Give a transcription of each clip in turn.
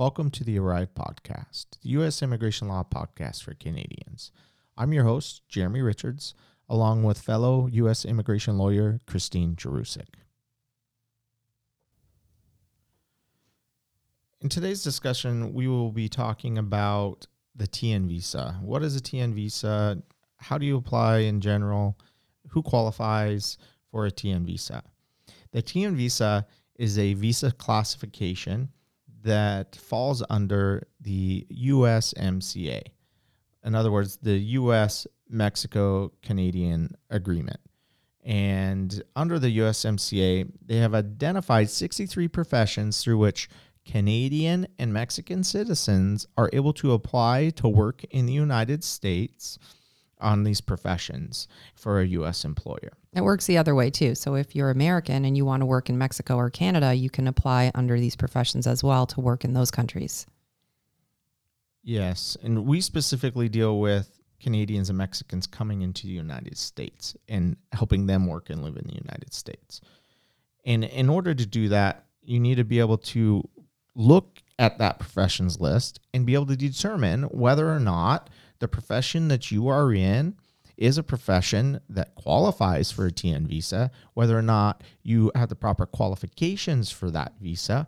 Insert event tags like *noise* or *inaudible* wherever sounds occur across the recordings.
Welcome to the Arrive Podcast, the U.S. Immigration Law Podcast for Canadians. I'm your host, Jeremy Richards, along with fellow U.S. immigration lawyer Christine Jerusik. In today's discussion, we will be talking about the TN visa. What is a TN visa? How do you apply in general? Who qualifies for a TN visa? The TN visa is a visa classification that falls under the USMCA. In other words, the US Mexico Canadian Agreement. And under the USMCA, they have identified 63 professions through which Canadian and Mexican citizens are able to apply to work in the United States on these professions for a U.S. employer. It works the other way too. So if you're American and you want to work in Mexico or Canada, you can apply under these professions as well to work in those countries. Yes. And we specifically deal with Canadians and Mexicans coming into the United States and helping them work and live in the United States. And in order to do that, you need to be able to look at that professions list and be able to determine whether or not the profession that you are in is a profession that qualifies for a TN visa, whether or not you have the proper qualifications for that visa,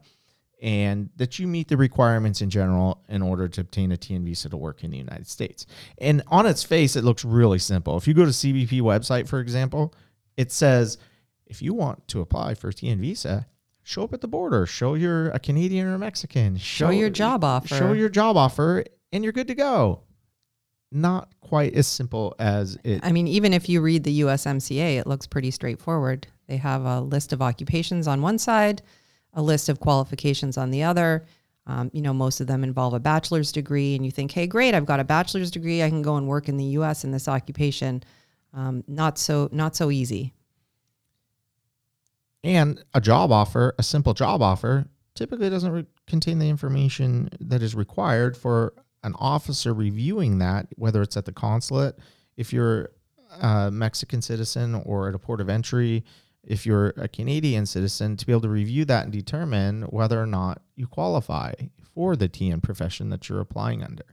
and that you meet the requirements in general in order to obtain a TN visa to work in the United States. And on its face, it looks really simple. If you go to CBP website, for example, it says if you want to apply for a TN visa, show up at the border, show you're a Canadian or a Mexican, show, show your job offer, show your job offer, and you're good to go not quite as simple as it. I mean, even if you read the USMCA, it looks pretty straightforward. They have a list of occupations on one side, a list of qualifications on the other. Um, you know, most of them involve a bachelor's degree, and you think, hey, great, I've got a bachelor's degree. I can go and work in the U.S. in this occupation. Um, not so, not so easy. And a job offer, a simple job offer, typically doesn't re- contain the information that is required for an officer reviewing that, whether it's at the consulate, if you're a Mexican citizen, or at a port of entry, if you're a Canadian citizen, to be able to review that and determine whether or not you qualify for the TN profession that you're applying under.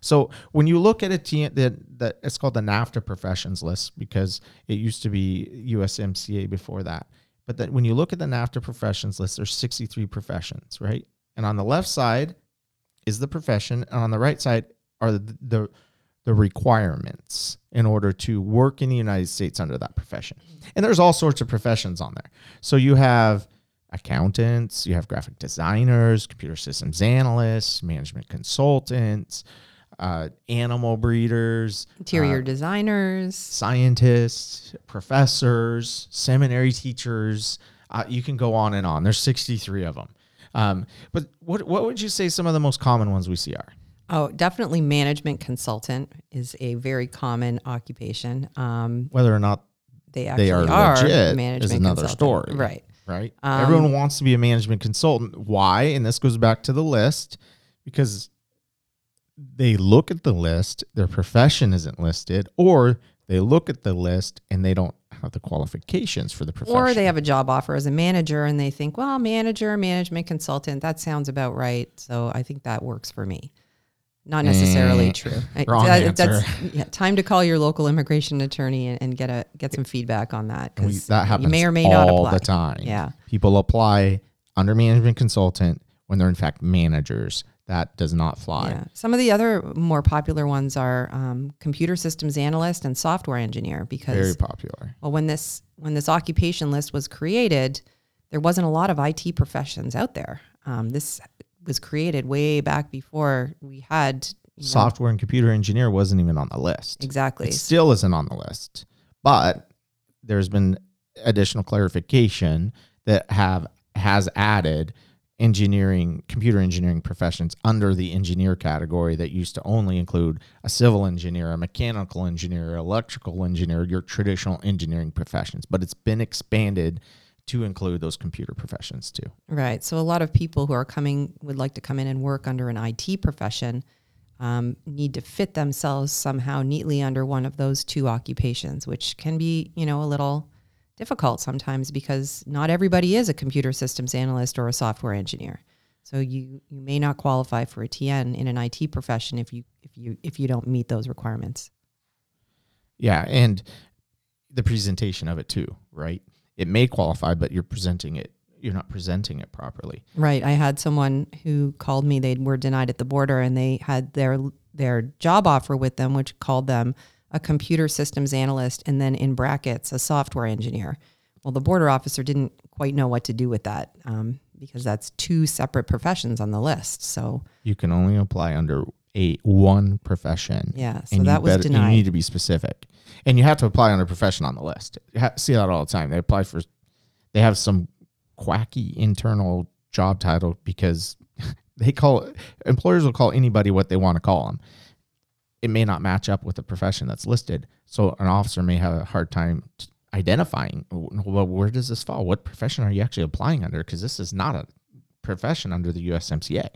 So when you look at a TN, that, that it's called the NAFTA professions list because it used to be USMCA before that. But that when you look at the NAFTA professions list, there's 63 professions, right? And on the left side is the profession, and on the right side are the, the the requirements in order to work in the United States under that profession. And there's all sorts of professions on there. So you have accountants, you have graphic designers, computer systems analysts, management consultants, uh, animal breeders, interior uh, designers, scientists, professors, seminary teachers. Uh, you can go on and on. There's 63 of them. Um, but what what would you say some of the most common ones we see are? Oh, definitely management consultant is a very common occupation. Um, Whether or not they actually they are, are legit management is another story. Right. Right. Um, Everyone wants to be a management consultant. Why? And this goes back to the list because they look at the list, their profession isn't listed, or they look at the list and they don't have the qualifications for the profession. Or they have a job offer as a manager and they think, well, manager, management consultant, that sounds about right. So I think that works for me. Not necessarily mm, true. Wrong that, answer. That's yeah, time to call your local immigration attorney and, and get a get some feedback on that because that happens you may or may not apply. the time. Yeah, people apply under management consultant when they're in fact managers that does not fly. Yeah. Some of the other more popular ones are um, computer systems analyst and software engineer because very popular. Well, when this when this occupation list was created, there wasn't a lot of IT professions out there. Um, this was created way back before we had software know, and computer engineer wasn't even on the list. Exactly. It still isn't on the list, but there's been additional clarification that have has added engineering, computer engineering professions under the engineer category that used to only include a civil engineer, a mechanical engineer, electrical engineer, your traditional engineering professions. But it's been expanded to include those computer professions too. Right. So a lot of people who are coming would like to come in and work under an IT profession. Um, need to fit themselves somehow neatly under one of those two occupations, which can be, you know, a little difficult sometimes because not everybody is a computer systems analyst or a software engineer. So you you may not qualify for a TN in an IT profession if you if you if you don't meet those requirements. Yeah, and the presentation of it too, right? It may qualify, but you're presenting it. You're not presenting it properly. Right. I had someone who called me. They were denied at the border, and they had their their job offer with them, which called them a computer systems analyst, and then in brackets a software engineer. Well, the border officer didn't quite know what to do with that um, because that's two separate professions on the list. So You can only apply under a one profession. yeah, so and that was better- You need to be specific, and you have to apply under profession on the list. You ha- see that all the time. They apply for, they have some quacky internal job title because *laughs* they call employers will call anybody what they want to call them. It may not match up with the profession that's listed, so an officer may have a hard time identifying. Well, where does this fall? What profession are you actually applying under? Because this is not a profession under the USMCA.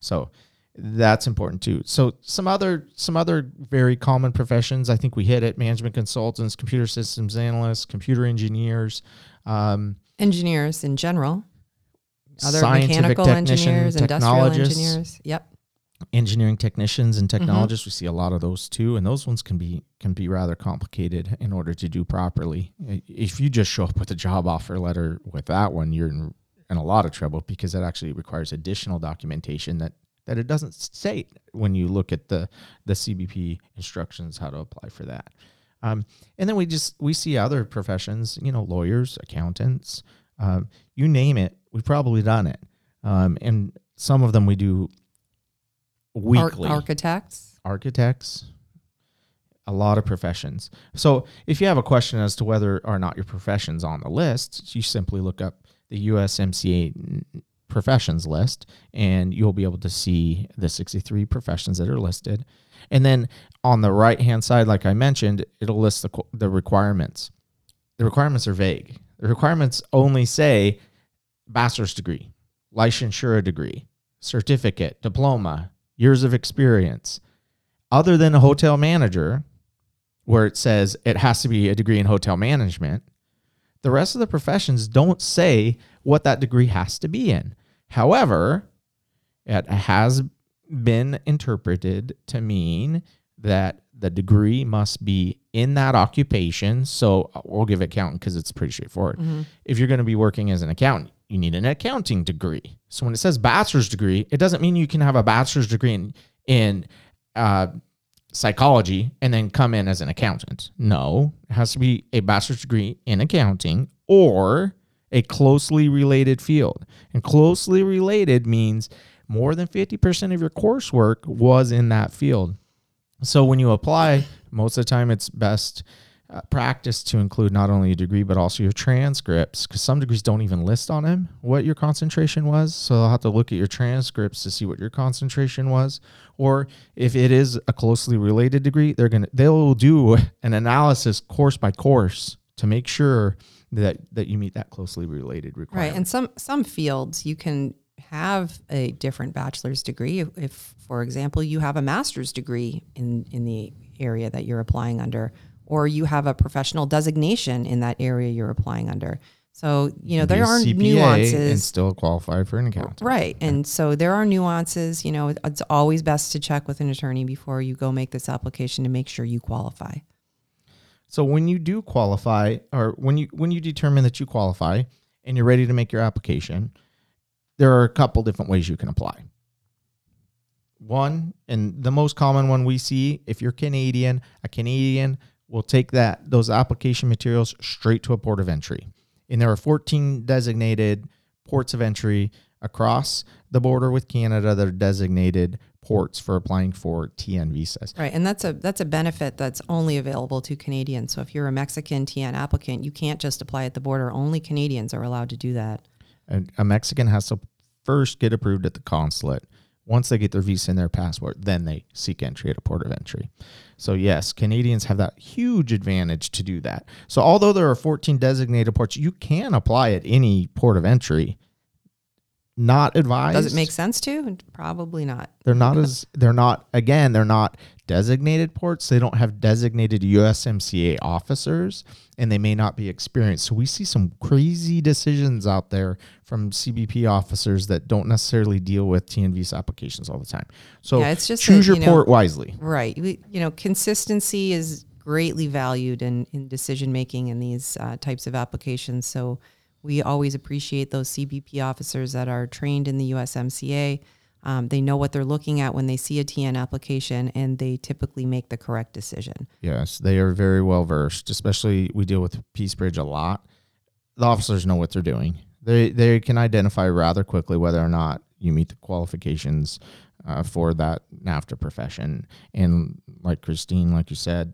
So that's important too. So some other some other very common professions. I think we hit it: management consultants, computer systems analysts, computer engineers, um, engineers in general, other mechanical engineers, industrial engineers. Yep. Engineering technicians, and Mm-hmm. technologists. We see a lot of those too, and those ones can be can be rather complicated in order to do properly. If you just show up with a job offer letter with that one, you're in, in a lot of trouble because that actually requires additional documentation that that it doesn't state when you look at the the CBP instructions how to apply for that. Um, and then we just we see other professions, you know, lawyers, accountants, um, you name it, we've probably done it. Um, and some of them we do Ar- weekly. architects. Architects, a lot of professions. So if you have a question as to whether or not your profession's on the list, you simply look up the USMCA professions list and you'll be able to see the 63 professions that are listed. And then on the right hand side, like I mentioned, it'll list the, the requirements. The requirements are vague. The requirements only say bachelor's degree, licensure degree, certificate, diploma, years of experience. Other than a hotel manager, where it says it has to be a degree in hotel management, the rest of the professions don't say what that degree has to be in. However, it has been interpreted to mean that the degree must be in that occupation. So uh, we'll give accountant because it's pretty straightforward. If you're going to be working as an accountant, you need an accounting degree. So when it says bachelor's degree, it doesn't mean you can have a bachelor's degree in in uh, psychology and then come in as an accountant. No, it has to be a bachelor's degree in accounting or a closely related field. And closely related means more than 50% of your coursework was in that field. So when you apply, most of the time it's best uh, practice to include not only a degree but also your transcripts because some degrees don't even list on them what your concentration was. So they'll have to look at your transcripts to see what your concentration was. Or if it is a closely related degree, they're gonna they'll do an analysis course by course to make sure that that you meet that closely related requirement. Right. And some some fields you can have a different bachelor's degree if, if for example you have a master's degree in in the area that you're applying under or you have a professional designation in that area you're applying under. So, you know, there are CPA nuances. and still qualify for an accountant. Right. And so there are nuances, you know, it's always best to check with an attorney before you go make this application to make sure you qualify. So when you do qualify, or when you when you determine that you qualify and you're ready to make your application, there are a couple different ways you can apply. One, and the most common one we see, if you're Canadian, a Canadian will take that those application materials straight to a port of entry. And there are 14 designated ports of entry across the border with Canada that are designated ports for applying for TN visas. Right. And that's a that's a benefit that's only available to Canadians. So if you're a Mexican TN applicant, you can't just apply at the border. Only Canadians are allowed to do that. a, a Mexican has to first get approved at the consulate. Once they get their visa and their passport, then they seek entry at a port of entry. So yes, Canadians have that huge advantage to do that. So although there are 14 designated ports, you can apply at any port of entry. Not advised. Does it make sense to? Probably not. They're not as they're not again, they're not designated ports, they don't have designated USMCA officers, and they may not be experienced. So we see some crazy decisions out there from CBP officers that don't necessarily deal with TN visa applications all the time. So Yeah, it's just choose that, your know- port wisely. Right. We, you know, consistency is greatly valued in, in decision making in these uh, types of applications. So we always appreciate those CBP officers that are trained in the USMCA. Um, they know what they're looking at when they see a TN application, and they typically make the correct decision. Yes, they are very well versed. Especially we deal with Peace Bridge a lot. The officers know what they're doing. They they can identify rather quickly whether or not you meet the qualifications uh, for that NAFTA profession. And like Christine, like you said,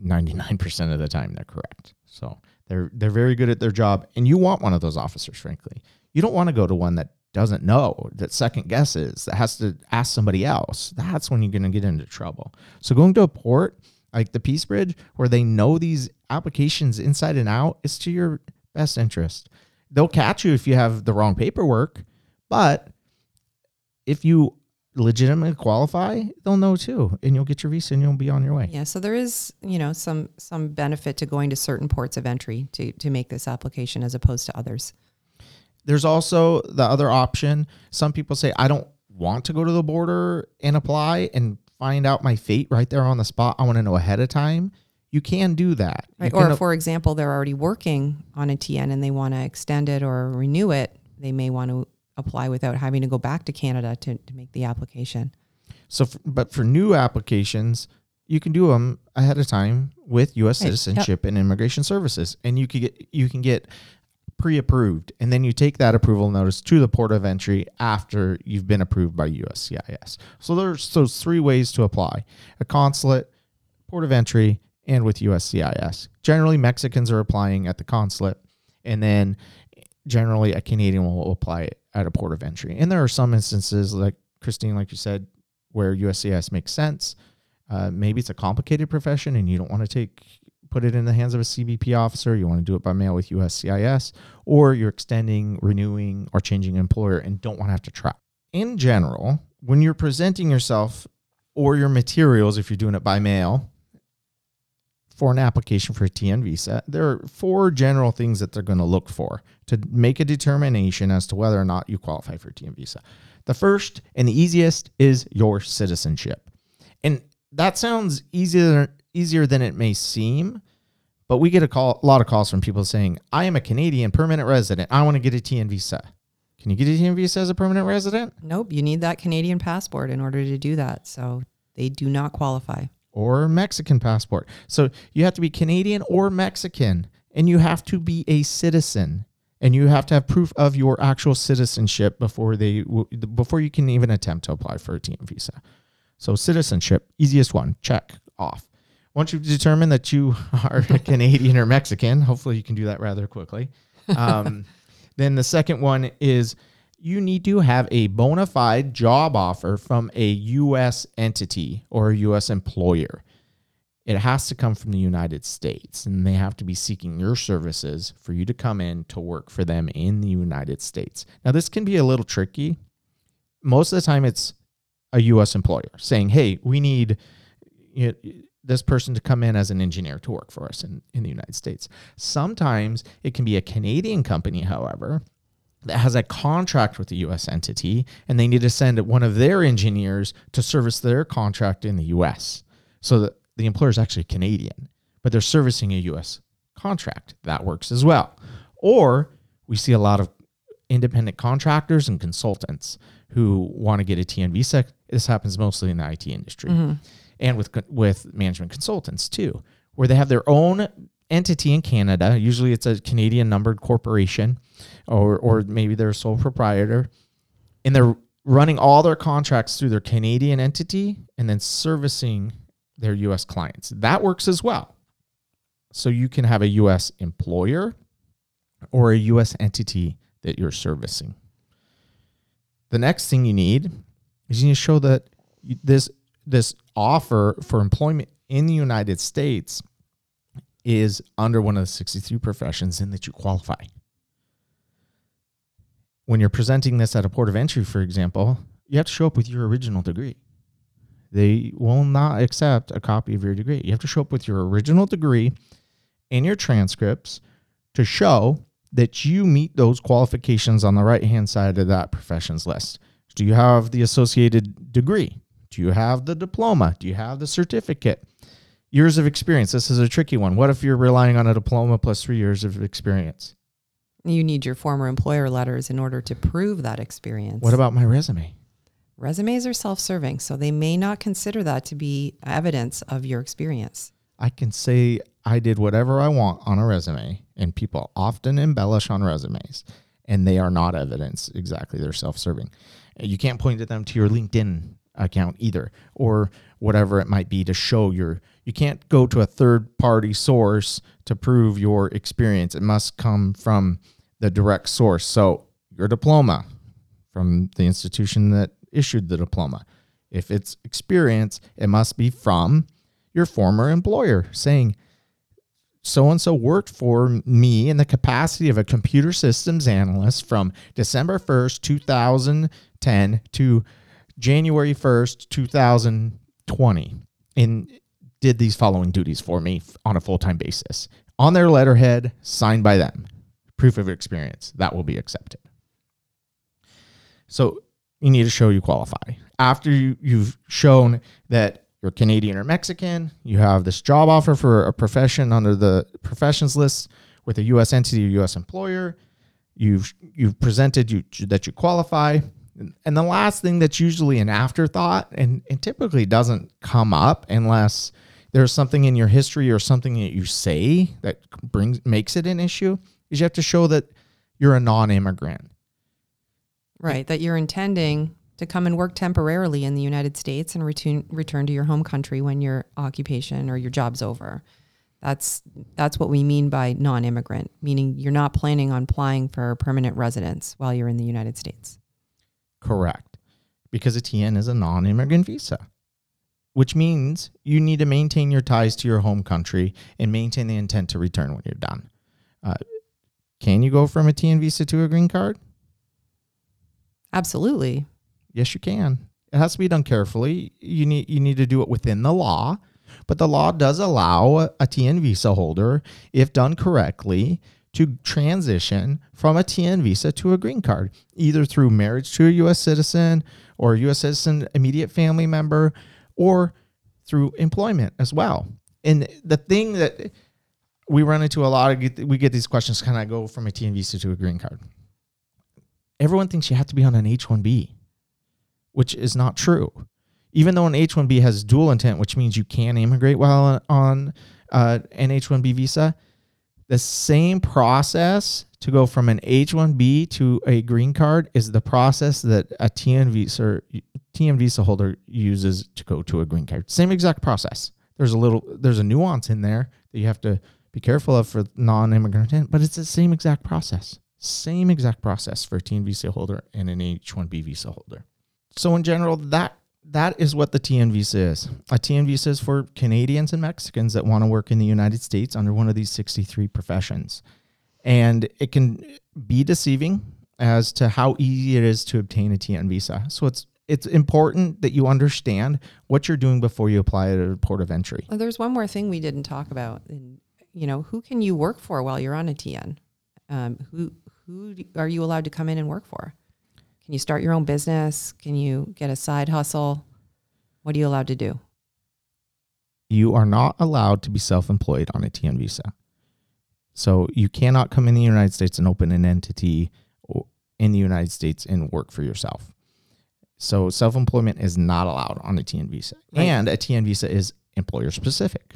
ninety nine percent of the time they're correct. So they're they're very good at their job, and you want one of those officers. Frankly, you don't want to go to one that doesn't know that second guesses that has to ask somebody else that's when you're going to get into trouble. So going to a port like the peace bridge where they know these applications inside and out is to your best interest. They'll catch you if you have the wrong paperwork but if you legitimately qualify they'll know too and you'll get your visa and you'll be on your way. Yeah, so there is, you know, some some benefit to going to certain ports of entry to to make this application as opposed to others. There's also the other option. Some people say, I don't want to go to the border and apply and find out my fate right there on the spot. I want to know ahead of time. You can do that. Right. Or for example, they're already working on a TN and they want to extend it or renew it, they may want to apply without having to go back to Canada to, to make the application. so, f but for new applications, you can do them ahead of time with U.S. Right. Yep. Citizenship and Immigration Services, and you can get you can get pre-approved, and then you take that approval notice to the port of entry after you've been approved by USCIS. So there's those three ways to apply: a consulate, port of entry, and with USCIS. Generally, Mexicans are applying at the consulate, and then generally a Canadian will apply at a port of entry. And there are some instances, like Christine, like you said, where USCIS makes sense. Uh, maybe it's a complicated profession and you don't want to take put it in the hands of a CBP officer. You want to do it by mail with USCIS, or you're extending, renewing, or changing employer and don't want to have to travel. In general, when you're presenting yourself or your materials, if you're doing it by mail, for an application for a TN visa, there are four general things that they're going to look for to make a determination as to whether or not you qualify for a TN visa. The first and the easiest is your citizenship. And that sounds easier easier than it may seem, but we get a call a lot of calls from people saying, "I am a Canadian permanent resident. I want to get a TN visa." Can you get a TN visa as a permanent resident? Nope, you need that Canadian passport in order to do that. So they do not qualify. or Mexican passport. So you have to be Canadian or Mexican, and you have to be a citizen, and you have to have proof of your actual citizenship before they before you can even attempt to apply for a TN visa. So citizenship, easiest one, check off. Once you've determined that you *laughs* are a Canadian or Mexican, hopefully you can do that rather quickly. Um, *laughs* then the second one is you need to have a bona fide job offer from a U.S. entity or a U.S. employer. It has to come from the United States, and they have to be seeking your services for you to come in to work for them in the United States. Now, this can be a little tricky. Most of the time, it's a U.S. employer saying, "Hey, we need you know, this person to come in as an engineer to work for us in, in the United States." Sometimes it can be a Canadian company, however, that has a contract with the US entity and they need to send one of their engineers to service their contract in the US. So the employer is actually Canadian, but they're servicing a US contract. That works as well. Or we see a lot of independent contractors and consultants who want to get a TN visa. This happens mostly in the IT industry mm-hmm. And with with management consultants too, where they have their own entity in Canada. Usually, it's a Canadian numbered corporation, or or maybe they're a sole proprietor, and they're running all their contracts through their Canadian entity and then servicing their U.S. clients. That works as well. So you can have a U.S. employer or a U.S. entity that you're servicing. The next thing you need is you need to show that this this offer for employment in the United States is under one of the 63 professions in that you qualify. When you're presenting this at a port of entry, for example, you have to show up with your original degree. They will not accept a copy of your degree. You have to show up with your original degree and your transcripts to show that you meet those qualifications on the right hand side of that professions list. Do you have the associated degree? Do you have the diploma? Do you have the certificate? Years of experience. This is a tricky one. What if you're relying on a diploma plus three years of experience? You need your former employer letters in order to prove that experience. What about my resume? Resumes are self serving, so they may not consider that to be evidence of your experience. I can say I did whatever I want on a resume, and people often embellish on resumes, and they are not evidence exactly. They're self serving. You can't point to them to your LinkedIn account either, or whatever it might be to show your. You can't go to a third party source to prove your experience. It must come from the direct source. So, your diploma from the institution that issued the diploma. If it's experience, it must be from your former employer saying, so and so worked for me in the capacity of a computer systems analyst from December 1st, 2010 to January 1st, 2020, and did these following duties for me on a full time basis. On their letterhead, signed by them. Proof of experience. That will be accepted. So you need to show you qualify. After you, you've shown that you're Canadian or Mexican, you have this job offer for a profession under the professions list with a U.S. entity or U.S. employer. You've you've presented you that you qualify, and the last thing that's usually an afterthought and, and typically doesn't come up unless there's something in your history or something that you say that brings makes it an issue is you have to show that you're a non-immigrant. Right, that you're intending to come and work temporarily in the United States and return return to your home country when your occupation or your job's over. That's that's what we mean by non-immigrant, meaning you're not planning on applying for permanent residence while you're in the United States. Correct. Because a TN is a non-immigrant visa. Which means you need to maintain your ties to your home country and maintain the intent to return when you're done. Uh, can you go from a TN visa to a green card? Absolutely. Yes, you can. It has to be done carefully. You need you need to do it within the law, but the law does allow a TN visa holder, if done correctly, to transition from a TN visa to a green card, either through marriage to a U.S. citizen or a U.S. citizen immediate family member, or through employment as well. And the thing that we run into a lot of we get these questions: Can I go from a TN visa to a green card? Everyone thinks you have to be on an H-1B which is not true. Even though an H 1B has dual intent, which means you can immigrate while on uh, an H 1B visa, the same process to go from an H 1B to a green card is the process that a TN visa, TN visa holder uses to go to a green card. Same exact process. There's a little, there's a nuance in there that you have to be careful of for non-immigrant, but it's the same exact process. Same exact process for a TN visa holder and an H-1B visa holder. So in general, that that is what the TN visa is. A TN visa is for Canadians and Mexicans that want to work in the United States under one of these 63 professions. And it can be deceiving as to how easy it is to obtain a TN visa. So it's it's important that you understand what you're doing before you apply at a port of entry. Well, there's one more thing we didn't talk about. You know, who can you work for while you're on a TN? Um, who who are you allowed to come in and work for? Can you start your own business? Can you get a side hustle? What are you allowed to do? You are not allowed to be self employed on a TN visa. So you cannot come in the United States and open an entity in the United States and work for yourself. So self employment is not allowed on a TN visa. Right. And a TN visa is employer specific.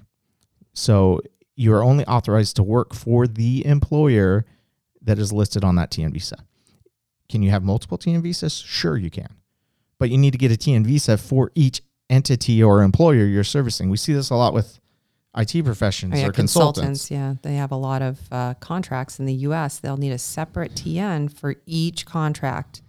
So you are only authorized to work for the employer that is listed on that TN visa. Can you have multiple TN visas? Sure, you can. But you need to get a TN visa for each entity or employer you're servicing. We see this a lot with IT professions oh, yeah, or consultants. consultants. Yeah, they have a lot of uh, contracts in the U.S. They'll need a separate TN for each contract,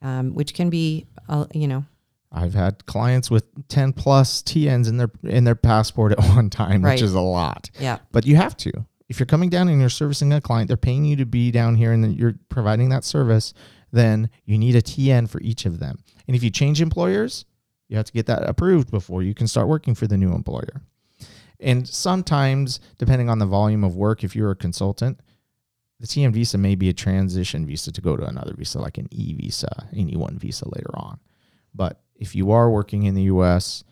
um, which can be, uh, you know. I've had clients with ten plus TNs in their in their passport at *laughs* one time, right. which is a lot. Yeah, but you have to if you're coming down and you're servicing a client, they're paying you to be down here and you're providing that service, then you need a TN for each of them. And if you change employers, You have to get that approved before you can start working for the new employer. And sometimes, depending on the volume of work, if you're a consultant, the TN visa may be a transition visa to go to another visa, like an E visa, an E1 visa later on. But if you are working in the US,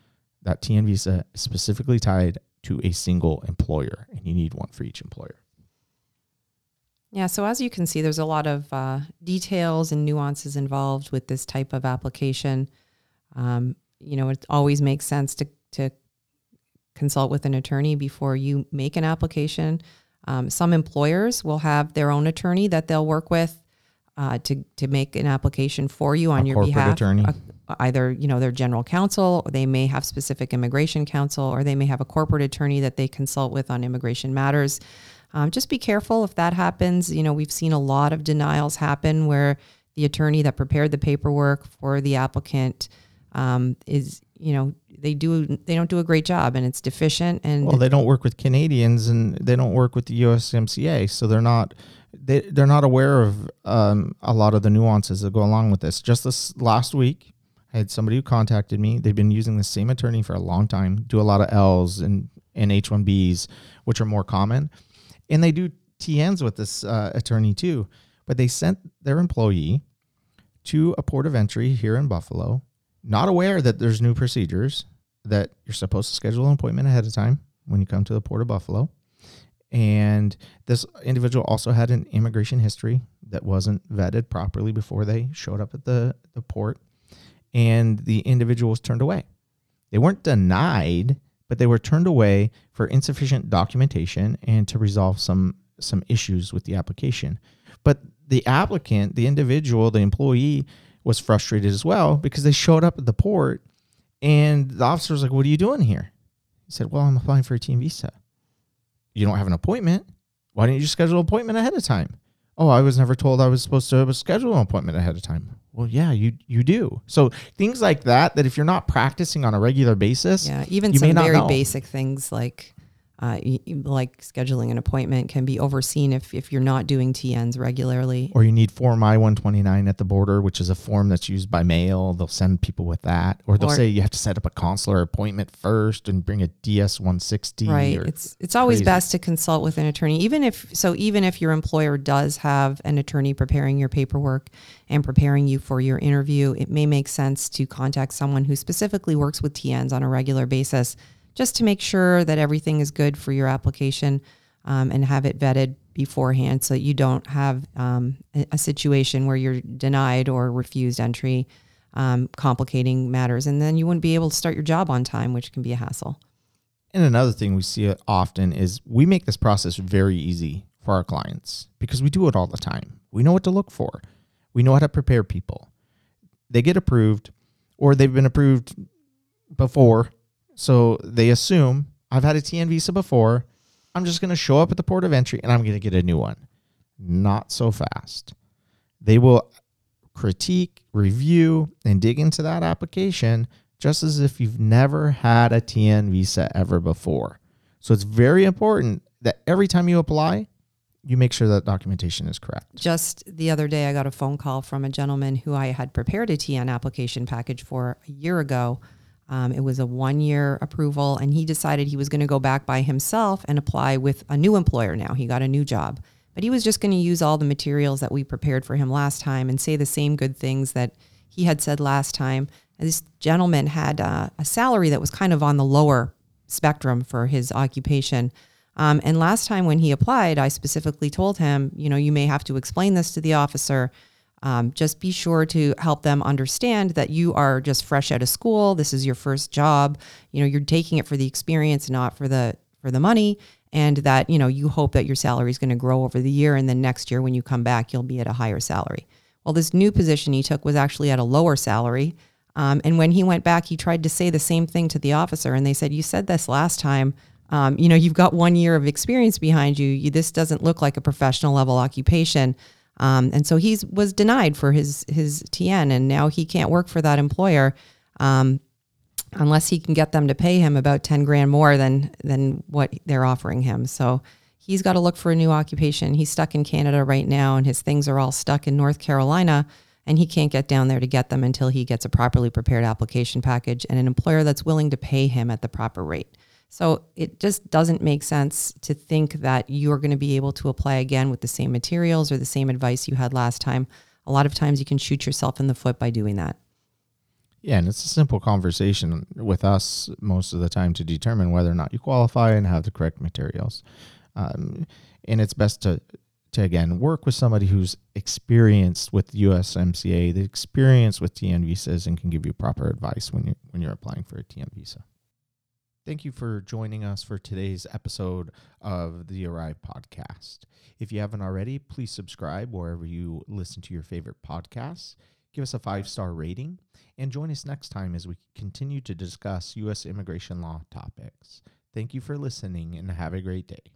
that TN visa is specifically tied to a single employer, and you need one for each employer. Yeah, so as you can see, there's a lot of uh, details and nuances involved with this type of application. Um, you know, it always makes sense to, to consult with an attorney before you make an application. Um, some employers will have their own attorney that they'll work with uh, to to make an application for you on A your behalf. attorney. Uh, either you know their general counsel, or they may have specific immigration counsel, or they may have a corporate attorney that they consult with on immigration matters. Um, just be careful if that happens. You know, we've seen a lot of denials happen where the attorney that prepared the paperwork for the applicant um, is, you know, they do they don't do a great job and it's deficient and Well, they don't work with Canadians and they don't work with the USMCA, so they're not they they're not aware of um, a lot of the nuances that go along with this. Just this last week, I had somebody who contacted me. They've been using the same attorney for a long time, do a lot of L's and and H1Bs, which are more common, and they do TNs with this uh, attorney too. But they sent their employee to a port of entry here in Buffalo, not aware that there's new procedures that you're supposed to schedule an appointment ahead of time when you come to the port of Buffalo. And this individual also had an immigration history that wasn't vetted properly before they showed up at the, the port. And the individual was turned away. They weren't denied, but they were turned away for insufficient documentation and to resolve some some issues with the application. But the applicant, the individual, the employee was frustrated as well because they showed up at the port and the officer was like, What are you doing here? He said, Well, I'm applying for a TN visa. You don't have an appointment. Why didn't you schedule an appointment ahead of time? Oh, I was never told I was supposed to schedule an appointment ahead of time. Well, yeah, you you do. So things like that, that if you're not practicing on a regular basis, Yeah, even some very know. basic things like uh, like scheduling an appointment can be overseen if, if you're not doing TNs regularly. or you need Form I 129 at the border, which is a form that's used by mail. They'll send people with that. Or they'll Or- say you have to set up a consular appointment first and bring a DS 160. right. It's it's always crazy. best to consult with an attorney, even if so. Even if your employer does have an attorney preparing your paperwork and preparing you for your interview, it may make sense to contact someone who specifically works with TNs on a regular basis, just to make sure that everything is good for your application um, and have it vetted beforehand, so that you don't have um, a, situation where you're denied or refused entry. Um, complicating matters, and then you wouldn't be able to start your job on time, which can be a hassle. and another thing we see often is we make this process very easy for our clients because we do it all the time. We know what to look for, we know how to prepare people. They get approved or they've been approved before. So they assume I've had a TN visa before. I'm just going to show up at the port of entry and I'm going to get a new one. Not so fast. They will critique, review, and dig into that application just as if you've never had a TN visa ever before. So it's very important that every time you apply, you make sure that documentation is correct. Just the other day, I got a phone call from a gentleman who I had prepared a TN application package for a year ago. Um, it was a one year approval, and he decided he was going to go back by himself and apply with a new employer now. He got a new job. But he was just going to use all the materials that we prepared for him last time and say the same good things that he had said last time. This gentleman had uh, a salary that was kind of on the lower spectrum for his occupation. Um, and last time when he applied, I specifically told him, you know, you may have to explain this to the officer. Um, just be sure to help them understand that you are just fresh out of school. This is your first job. You know, you're taking it for the experience, not for the for the money. And that you know you hope that your salary is going to grow over the year, and then next year when you come back, you'll be at a higher salary. Well, this new position he took was actually at a lower salary. Um, and when he went back, he tried to say the same thing to the officer, and they said, "You said this last time." Um, you know, you've got one year of experience behind you. you. This doesn't look like a professional level occupation. Um, and so he was denied for his his TN, and now he can't work for that employer um, unless he can get them to pay him about ten grand more than than what they're offering him. So he's got to look for a new occupation. He's stuck in Canada right now, and his things are all stuck in North Carolina. and he can't get down there to get them until he gets a properly prepared application package and an employer that's willing to pay him at the proper rate. So it just doesn't make sense to think that you're going to be able to apply again with the same materials or the same advice you had last time. A lot of times you can shoot yourself in the foot by doing that. Yeah, and it's a simple conversation with us most of the time to determine whether or not you qualify and have the correct materials. Um, and it's best to to again work with somebody who's experienced with USMCA, the experience with TN visas, and can give you proper advice when you when you're applying for a TN visa. Thank you for joining us for today's episode of the Arrive podcast. If you haven't already, please subscribe wherever you listen to your favorite podcasts. Give us a five star rating and join us next time as we continue to discuss U.S. immigration law topics. Thank you for listening and have a great day.